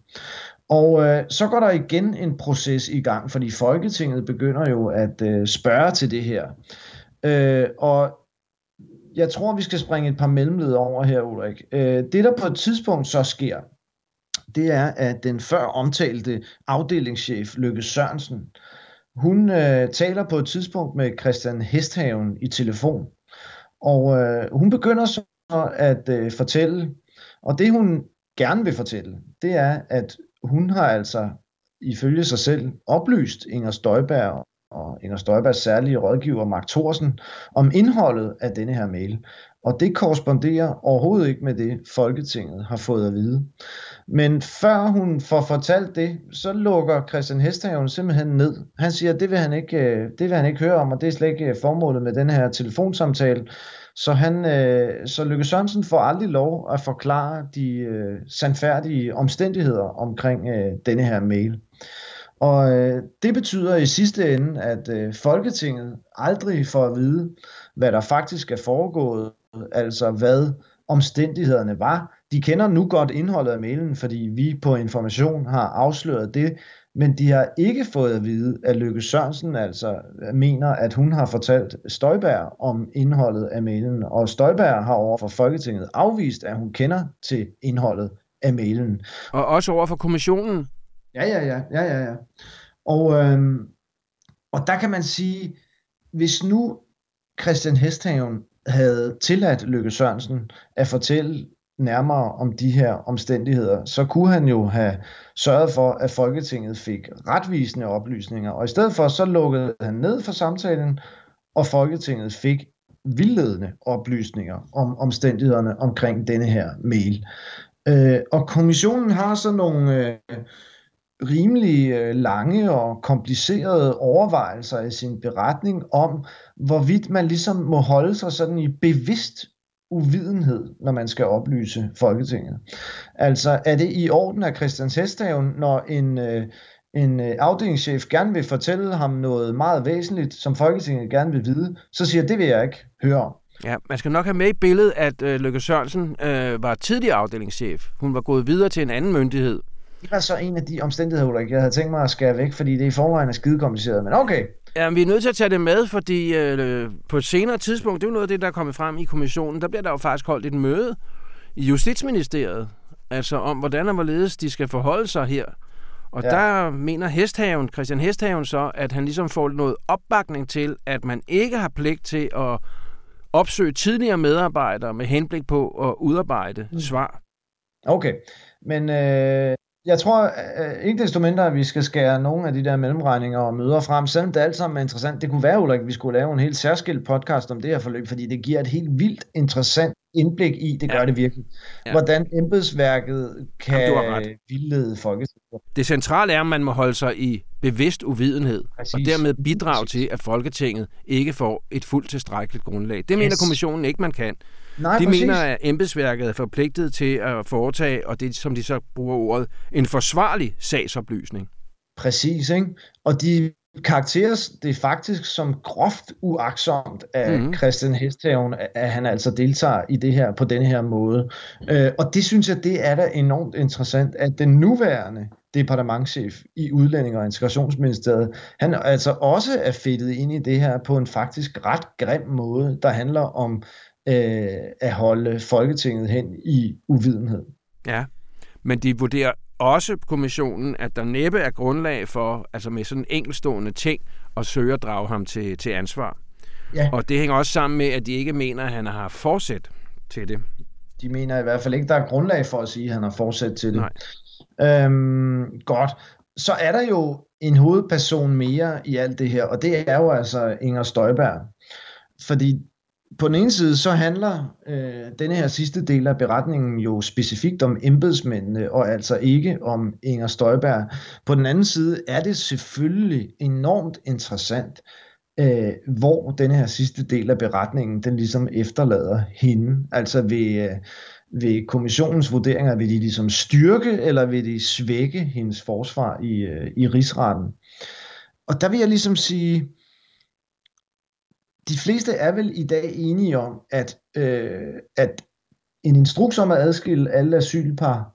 Speaker 2: Og øh, så går der igen en proces i gang, fordi Folketinget begynder jo at øh, spørge til det her. Øh, og jeg tror, vi skal springe et par mellemled over her, Ulrik. Øh, det, der på et tidspunkt så sker, det er, at den før omtalte afdelingschef Lykke Sørensen, hun øh, taler på et tidspunkt med Christian Hesthaven i telefon, og øh, hun begynder så at øh, fortælle, og det hun gerne vil fortælle, det er, at hun har altså ifølge sig selv oplyst Inger Støjberg og Inger Støjbergs særlige rådgiver Mark Thorsen om indholdet af denne her mail. Og det korresponderer overhovedet ikke med det, Folketinget har fået at vide. Men før hun får fortalt det, så lukker Christian Hesthaven simpelthen ned. Han siger, at det vil han ikke, øh, det vil han ikke høre om, og det er slet ikke øh, formålet med den her telefonsamtale. Så, han, øh, så Lykke Sørensen får aldrig lov at forklare de øh, sandfærdige omstændigheder omkring øh, denne her mail. Og øh, det betyder i sidste ende, at øh, Folketinget aldrig får at vide, hvad der faktisk er foregået, altså hvad omstændighederne var. De kender nu godt indholdet af mailen, fordi vi på Information har afsløret det, men de har ikke fået at vide, at Lykke Sørensen altså mener, at hun har fortalt Støjberg om indholdet af mailen, og Støjberg har over for Folketinget afvist, at hun kender til indholdet af mailen.
Speaker 1: Og også over for kommissionen?
Speaker 2: Ja, ja, ja, ja, ja, ja. Og, øhm, og der kan man sige, hvis nu Christian Hesthaven havde tilladt Lykke Sørensen at fortælle nærmere om de her omstændigheder, så kunne han jo have sørget for, at Folketinget fik retvisende oplysninger, og i stedet for så lukkede han ned for samtalen, og Folketinget fik vildledende oplysninger om omstændighederne omkring denne her mail. Øh, og kommissionen har så nogle øh, rimelig øh, lange og komplicerede overvejelser i sin beretning om, hvorvidt man ligesom må holde sig sådan i bevidst uvidenhed, når man skal oplyse Folketinget. Altså, er det i orden af Christians Hesthaven, når en, øh, en øh, afdelingschef gerne vil fortælle ham noget meget væsentligt, som Folketinget gerne vil vide, så siger det vil jeg ikke høre om.
Speaker 1: Ja, man skal nok have med i billedet, at øh, Lykke Sørensen øh, var tidligere afdelingschef. Hun var gået videre til en anden myndighed.
Speaker 2: Det var så en af de omstændigheder, Ulrik, jeg havde tænkt mig at skære væk, fordi det i forvejen er skide kompliceret, men okay.
Speaker 1: Ja, vi er nødt til at tage det med, fordi øh, på et senere tidspunkt, det er jo noget af det, der er kommet frem i kommissionen, der bliver der jo faktisk holdt et møde i Justitsministeriet, altså om hvordan og hvorledes de skal forholde sig her. Og ja. der mener Hesthaven, Christian Hesthaven så, at han ligesom får noget opbakning til, at man ikke har pligt til at opsøge tidligere medarbejdere med henblik på at udarbejde mm. svar.
Speaker 2: Okay, men øh, jeg tror øh, ikke desto mindre, at vi skal skære nogle af de der mellemregninger og møder frem, selvom det alt sammen er interessant. Det kunne være, Ulrik, at vi skulle lave en helt særskilt podcast om det her forløb, fordi det giver et helt vildt interessant indblik i, det gør ja. det virkelig, ja. hvordan embedsværket kan Jamen, vildlede Folketinget.
Speaker 1: Det centrale er, at man må holde sig i bevidst uvidenhed, Præcis. og dermed bidrage til, at Folketinget ikke får et fuldt tilstrækkeligt grundlag. Det yes. mener kommissionen ikke, man kan. Nej, de præcis. mener, at embedsværket er forpligtet til at foretage, og det som de så bruger ordet, en forsvarlig sagsoplysning.
Speaker 2: Præcis, ikke? Og de karakteres det faktisk som groft uaksomt af mm-hmm. Christian Hesthaven, at han altså deltager i det her på denne her måde. Øh, og det synes jeg, det er da enormt interessant, at den nuværende departementchef i Udlænding- og Integrationsministeriet, han altså også er fedtet ind i det her på en faktisk ret grim måde, der handler om øh, at holde Folketinget hen i uvidenhed.
Speaker 1: Ja, men de vurderer også kommissionen, at der næppe er grundlag for, altså med sådan enkelstående ting, at søge at drage ham til, til ansvar. Ja. Og det hænger også sammen med, at de ikke mener, at han har forsæt til det.
Speaker 2: De mener i hvert fald ikke, der er grundlag for at sige, at han har forsæt til det. Nej. Øhm, godt. Så er der jo en hovedperson mere i alt det her, og det er jo altså Inger Støjberg. fordi på den ene side, så handler øh, denne her sidste del af beretningen jo specifikt om embedsmændene, og altså ikke om Inger Støjberg. På den anden side er det selvfølgelig enormt interessant, øh, hvor denne her sidste del af beretningen, den ligesom efterlader hende. Altså ved, øh, vil kommissionens vurderinger, vil de ligesom styrke, eller vil de svække hendes forsvar i, øh, i rigsretten? Og der vil jeg ligesom sige, de fleste er vel i dag enige om, at, øh, at en instruks om at adskille alle asylpar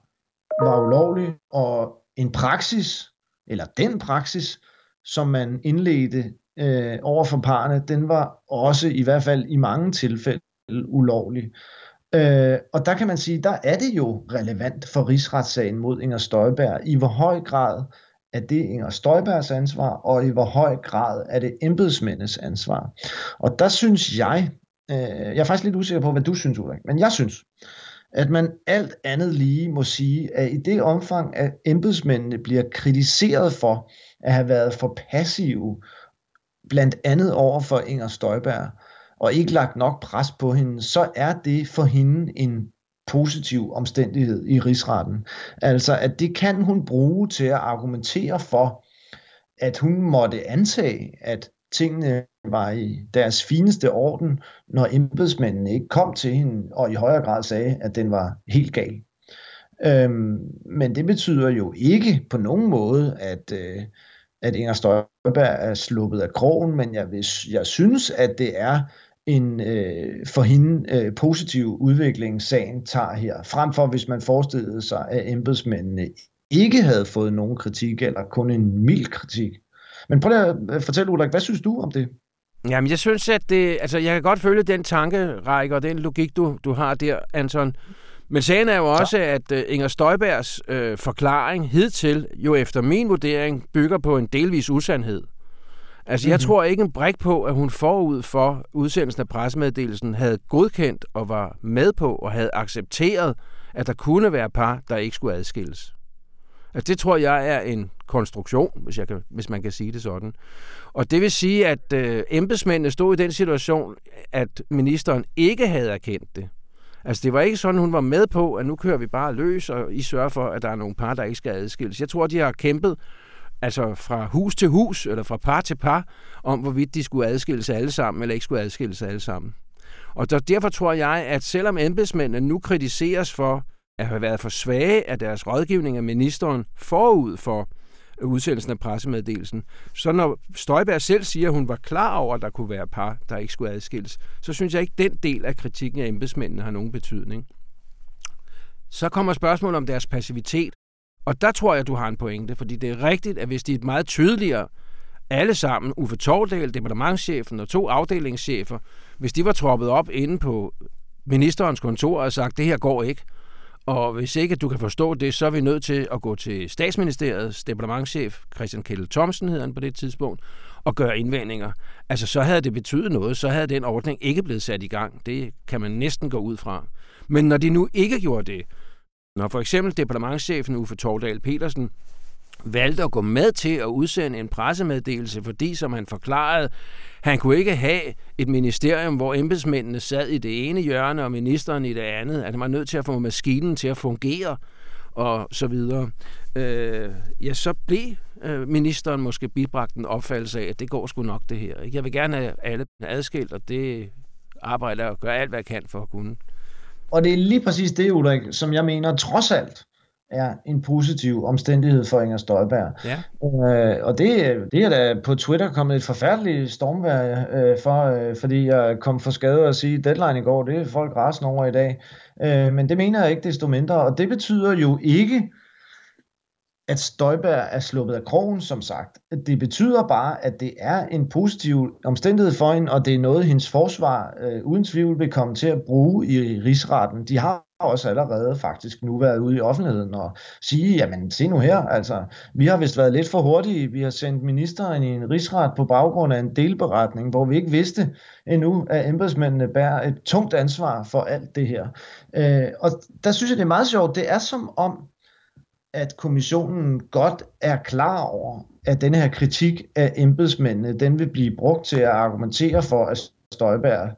Speaker 2: var ulovlig, og en praksis, eller den praksis, som man indledte øh, over for parerne, den var også i hvert fald i mange tilfælde ulovlig. Øh, og der kan man sige, der er det jo relevant for rigsretssagen mod Inger Støjberg, i hvor høj grad er det Inger Støjbergs ansvar, og i hvor høj grad er det embedsmændenes ansvar. Og der synes jeg, øh, jeg er faktisk lidt usikker på, hvad du synes, Ulrik, men jeg synes, at man alt andet lige må sige, at i det omfang, at embedsmændene bliver kritiseret for at have været for passive, blandt andet over for Inger Støjberg, og ikke lagt nok pres på hende, så er det for hende en positiv omstændighed i rigsretten. Altså, at det kan hun bruge til at argumentere for, at hun måtte antage, at tingene var i deres fineste orden, når embedsmændene ikke kom til hende og i højere grad sagde, at den var helt gal. Øhm, men det betyder jo ikke på nogen måde, at, øh, at Inger Støjberg er sluppet af krogen, men jeg, vil, jeg synes, at det er en øh, for hende øh, positiv udvikling, sagen tager her, frem for hvis man forestillede sig, at embedsmændene ikke havde fået nogen kritik, eller kun en mild kritik. Men prøv at øh, fortælle, Ulrik, hvad synes du om det?
Speaker 1: Jamen, jeg synes, at det, altså, jeg kan godt følge den tankerække og den logik, du, du har der, Anton. Men sagen er jo også, at uh, Inger Støjbergs uh, forklaring hidtil, jo efter min vurdering, bygger på en delvis usandhed. Altså, jeg mm-hmm. tror ikke en brik på, at hun forud for udsendelsen af pressemeddelelsen havde godkendt og var med på og havde accepteret, at der kunne være par, der ikke skulle adskilles. Altså, det tror jeg er en konstruktion, hvis, jeg kan, hvis man kan sige det sådan. Og det vil sige, at øh, embedsmændene stod i den situation, at ministeren ikke havde erkendt det. Altså, det var ikke sådan, hun var med på, at nu kører vi bare løs, og I sørger for, at der er nogle par, der ikke skal adskilles. Jeg tror, de har kæmpet altså fra hus til hus, eller fra par til par, om hvorvidt de skulle adskilles alle sammen, eller ikke skulle adskilles alle sammen. Og der, derfor tror jeg, at selvom embedsmændene nu kritiseres for at have været for svage af deres rådgivning af ministeren forud for udsendelsen af pressemeddelelsen, så når Støjberg selv siger, at hun var klar over, at der kunne være par, der ikke skulle adskilles, så synes jeg ikke, at den del af kritikken af embedsmændene har nogen betydning. Så kommer spørgsmålet om deres passivitet. Og der tror jeg, du har en pointe, fordi det er rigtigt, at hvis de er meget tydeligere, alle sammen, Uffe Tordal, departementchefen og to afdelingschefer, hvis de var troppet op inde på ministerens kontor og sagt, det her går ikke, og hvis ikke du kan forstå det, så er vi nødt til at gå til statsministeriets departementchef, Christian Kjell Thomsen hedder han på det tidspunkt, og gøre indvendinger. Altså, så havde det betydet noget, så havde den ordning ikke blevet sat i gang. Det kan man næsten gå ud fra. Men når de nu ikke gjorde det, når for eksempel departementchefen Uffe Tordal Petersen valgte at gå med til at udsende en pressemeddelelse, fordi, som han forklarede, han kunne ikke have et ministerium, hvor embedsmændene sad i det ene hjørne og ministeren i det andet. At han var nødt til at få maskinen til at fungere og så videre. Øh, ja, så blev øh, ministeren måske bibragt en opfattelse af, at det går sgu nok det her. Ikke? Jeg vil gerne have alle adskilt, og det arbejder og gør alt, hvad jeg kan for at kunne.
Speaker 2: Og det er lige præcis det, Ulrik, som jeg mener trods alt er en positiv omstændighed for Inger Støjberg. Ja. Øh, og det, det er da på Twitter kommet et forfærdeligt stormvær øh, for, øh, fordi jeg kom for skade at sige deadline i går, det er folk rasende over i dag. Øh, men det mener jeg ikke desto mindre, og det betyder jo ikke, at Støjberg er sluppet af krogen, som sagt. Det betyder bare, at det er en positiv omstændighed for hende, og det er noget, hendes forsvar øh, uden tvivl vil komme til at bruge i rigsretten. De har har også allerede faktisk nu været ude i offentligheden og sige, jamen se nu her, altså vi har vist været lidt for hurtige, vi har sendt ministeren i en rigsret på baggrund af en delberetning, hvor vi ikke vidste endnu, at embedsmændene bærer et tungt ansvar for alt det her. Øh, og der synes jeg, det er meget sjovt, det er som om, at kommissionen godt er klar over, at denne her kritik af embedsmændene, den vil blive brugt til at argumentere for, at Støjberg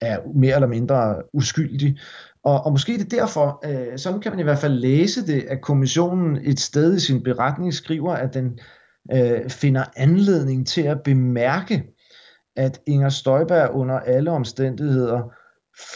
Speaker 2: er mere eller mindre uskyldig. Og, og måske det er derfor, øh, sådan kan man i hvert fald læse det, at kommissionen et sted i sin beretning skriver, at den øh, finder anledning til at bemærke, at Inger Støjberg under alle omstændigheder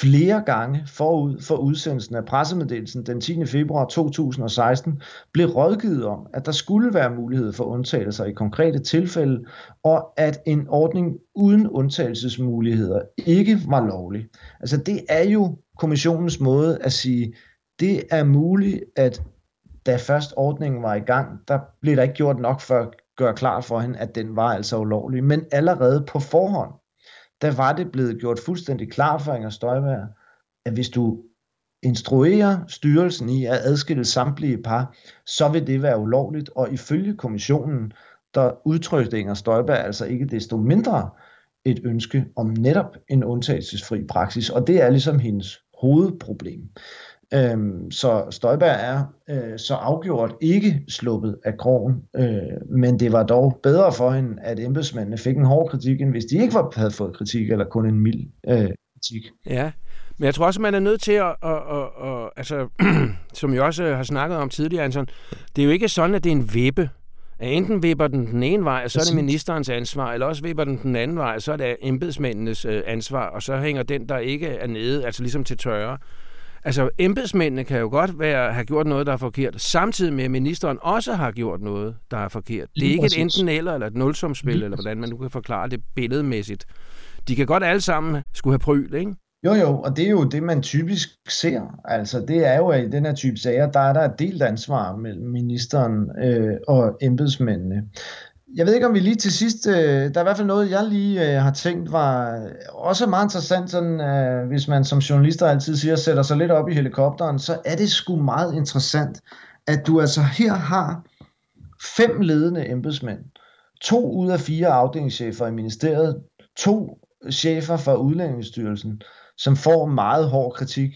Speaker 2: flere gange forud for udsendelsen af pressemeddelelsen den 10. februar 2016 blev rådgivet om, at der skulle være mulighed for undtagelser i konkrete tilfælde, og at en ordning uden undtagelsesmuligheder ikke var lovlig. Altså det er jo kommissionens måde at sige, det er muligt, at da først ordningen var i gang, der blev der ikke gjort nok for at gøre klart for hende, at den var altså ulovlig. Men allerede på forhånd, der var det blevet gjort fuldstændig klart for Inger Støjberg, at hvis du instruerer styrelsen i at adskille samtlige par, så vil det være ulovligt, og ifølge kommissionen, der udtrykte Inger Støjberg altså ikke desto mindre et ønske om netop en undtagelsesfri praksis, og det er ligesom hendes hovedproblem. Øhm, så Støjberg er øh, så afgjort ikke sluppet af krogen, øh, men det var dog bedre for hende, at embedsmændene fik en hård kritik, end hvis de ikke var, havde fået kritik, eller kun en mild øh, kritik.
Speaker 1: Ja, men jeg tror også, man er nødt til at, at, at, at altså, [clears throat] som jeg også har snakket om tidligere, Anton, det er jo ikke sådan, at det er en vippe, enten vipper den den ene vej, og så er det ministerens ansvar, eller også vipper den den anden vej, så er det embedsmændenes øh, ansvar, og så hænger den, der ikke er nede, altså ligesom til tørre. Altså, embedsmændene kan jo godt være, have gjort noget, der er forkert, samtidig med, at ministeren også har gjort noget, der er forkert. Det er ikke et enten eller, eller et nulsumspil, eller hvordan man nu kan forklare det billedmæssigt. De kan godt alle sammen skulle have pryl, ikke?
Speaker 2: Jo, jo, og det er jo det, man typisk ser. Altså, det er jo, at i den her type sager, der er der et delt ansvar mellem ministeren øh, og embedsmændene. Jeg ved ikke, om vi lige til sidst, øh, der er i hvert fald noget, jeg lige øh, har tænkt var også meget interessant, sådan, øh, hvis man som journalister altid siger, sætter sig lidt op i helikopteren, så er det sgu meget interessant, at du altså her har fem ledende embedsmænd, to ud af fire afdelingschefer i ministeriet, to chefer fra Udlændingsstyrelsen, som får meget hård kritik,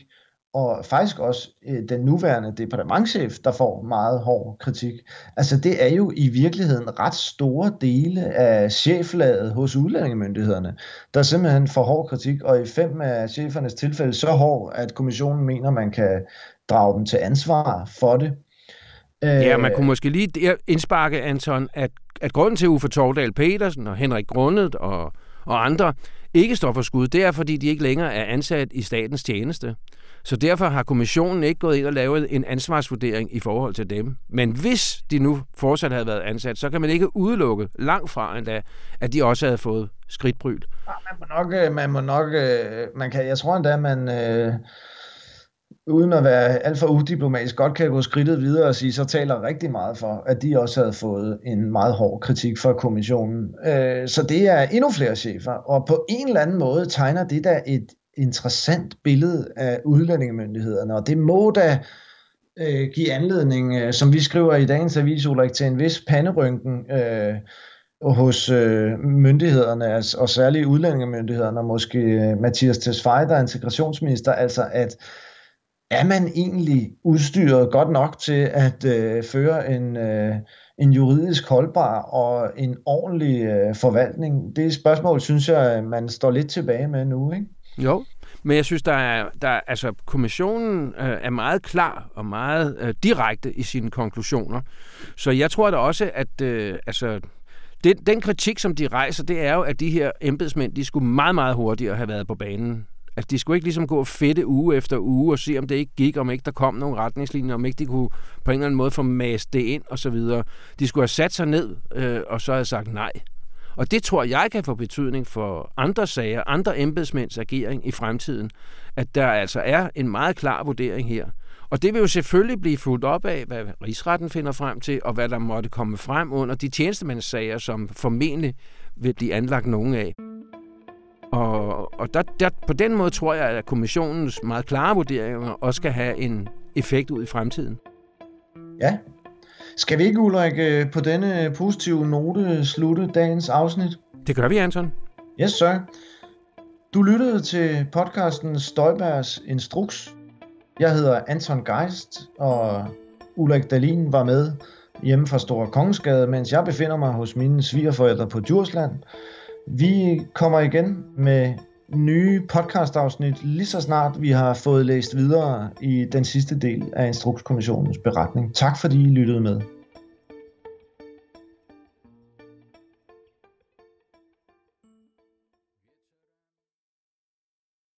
Speaker 2: og faktisk også øh, den nuværende departementchef, der får meget hård kritik. Altså det er jo i virkeligheden ret store dele af cheflaget hos udlændingemyndighederne, der simpelthen får hård kritik, og i fem af chefernes tilfælde så hård, at kommissionen mener, man kan drage dem til ansvar for det.
Speaker 1: Øh, ja, man kunne måske lige indsparke, Anton, at, at grunden til Uffe Tordal Petersen og Henrik Grundet og, og andre ikke står for skud, det er, fordi de ikke længere er ansat i statens tjeneste. Så derfor har kommissionen ikke gået ind og lavet en ansvarsvurdering i forhold til dem. Men hvis de nu fortsat havde været ansat, så kan man ikke udelukke langt fra endda, at de også havde fået skridtbryl.
Speaker 2: Ah, man må nok, øh, man må nok, øh, man kan, jeg tror endda, man, øh, uden at være alt for udiplomatisk, godt kan gå skridtet videre og sige, så taler rigtig meget for, at de også havde fået en meget hård kritik fra kommissionen. Øh, så det er endnu flere chefer, og på en eller anden måde tegner det da et interessant billede af udlændingemyndighederne, og det må da øh, give anledning, øh, som vi skriver i dagens avis, Ulrik, til en vis panderynken øh, hos øh, myndighederne, altså, og særligt udlændingemyndighederne, og måske øh, Mathias Tesfaye, der er integrationsminister, altså at er man egentlig udstyret godt nok til at øh, føre en, øh, en juridisk holdbar og en ordentlig øh, forvaltning? Det spørgsmål, synes jeg, øh, man står lidt tilbage med nu, ikke?
Speaker 1: Jo, men jeg synes, der er, der, altså, kommissionen øh, er meget klar og meget øh, direkte i sine konklusioner. Så jeg tror da også, at øh, altså, den, den kritik, som de rejser, det er jo, at de her embedsmænd, de skulle meget, meget hurtigere have været på banen. Altså, de skulle ikke ligesom gå og fedte uge efter uge og se, om det ikke gik, om ikke der kom nogle retningslinjer, om ikke de kunne på en eller anden måde få mast det ind og så videre. De skulle have sat sig ned øh, og så have sagt nej. Og det tror jeg kan få betydning for andre sager, andre embedsmænds agering i fremtiden, at der altså er en meget klar vurdering her. Og det vil jo selvfølgelig blive fuldt op af, hvad rigsretten finder frem til, og hvad der måtte komme frem under de tjenestemandssager, som formentlig vil blive anlagt nogen af. Og, og der, der, på den måde tror jeg, at kommissionens meget klare vurderinger også skal have en effekt ud i fremtiden.
Speaker 2: Ja, skal vi ikke, Ulrik, øh, på denne positive note slutte dagens afsnit?
Speaker 1: Det gør vi, Anton.
Speaker 2: Yes, sir. Du lyttede til podcasten Støjbergs Instruks. Jeg hedder Anton Geist, og Ulrik Dalin var med hjemme fra Store Kongensgade, mens jeg befinder mig hos mine svigerforældre på Djursland. Vi kommer igen med nye podcastafsnit lige så snart vi har fået læst videre i den sidste del af Instrukskommissionens beretning. Tak fordi I lyttede med.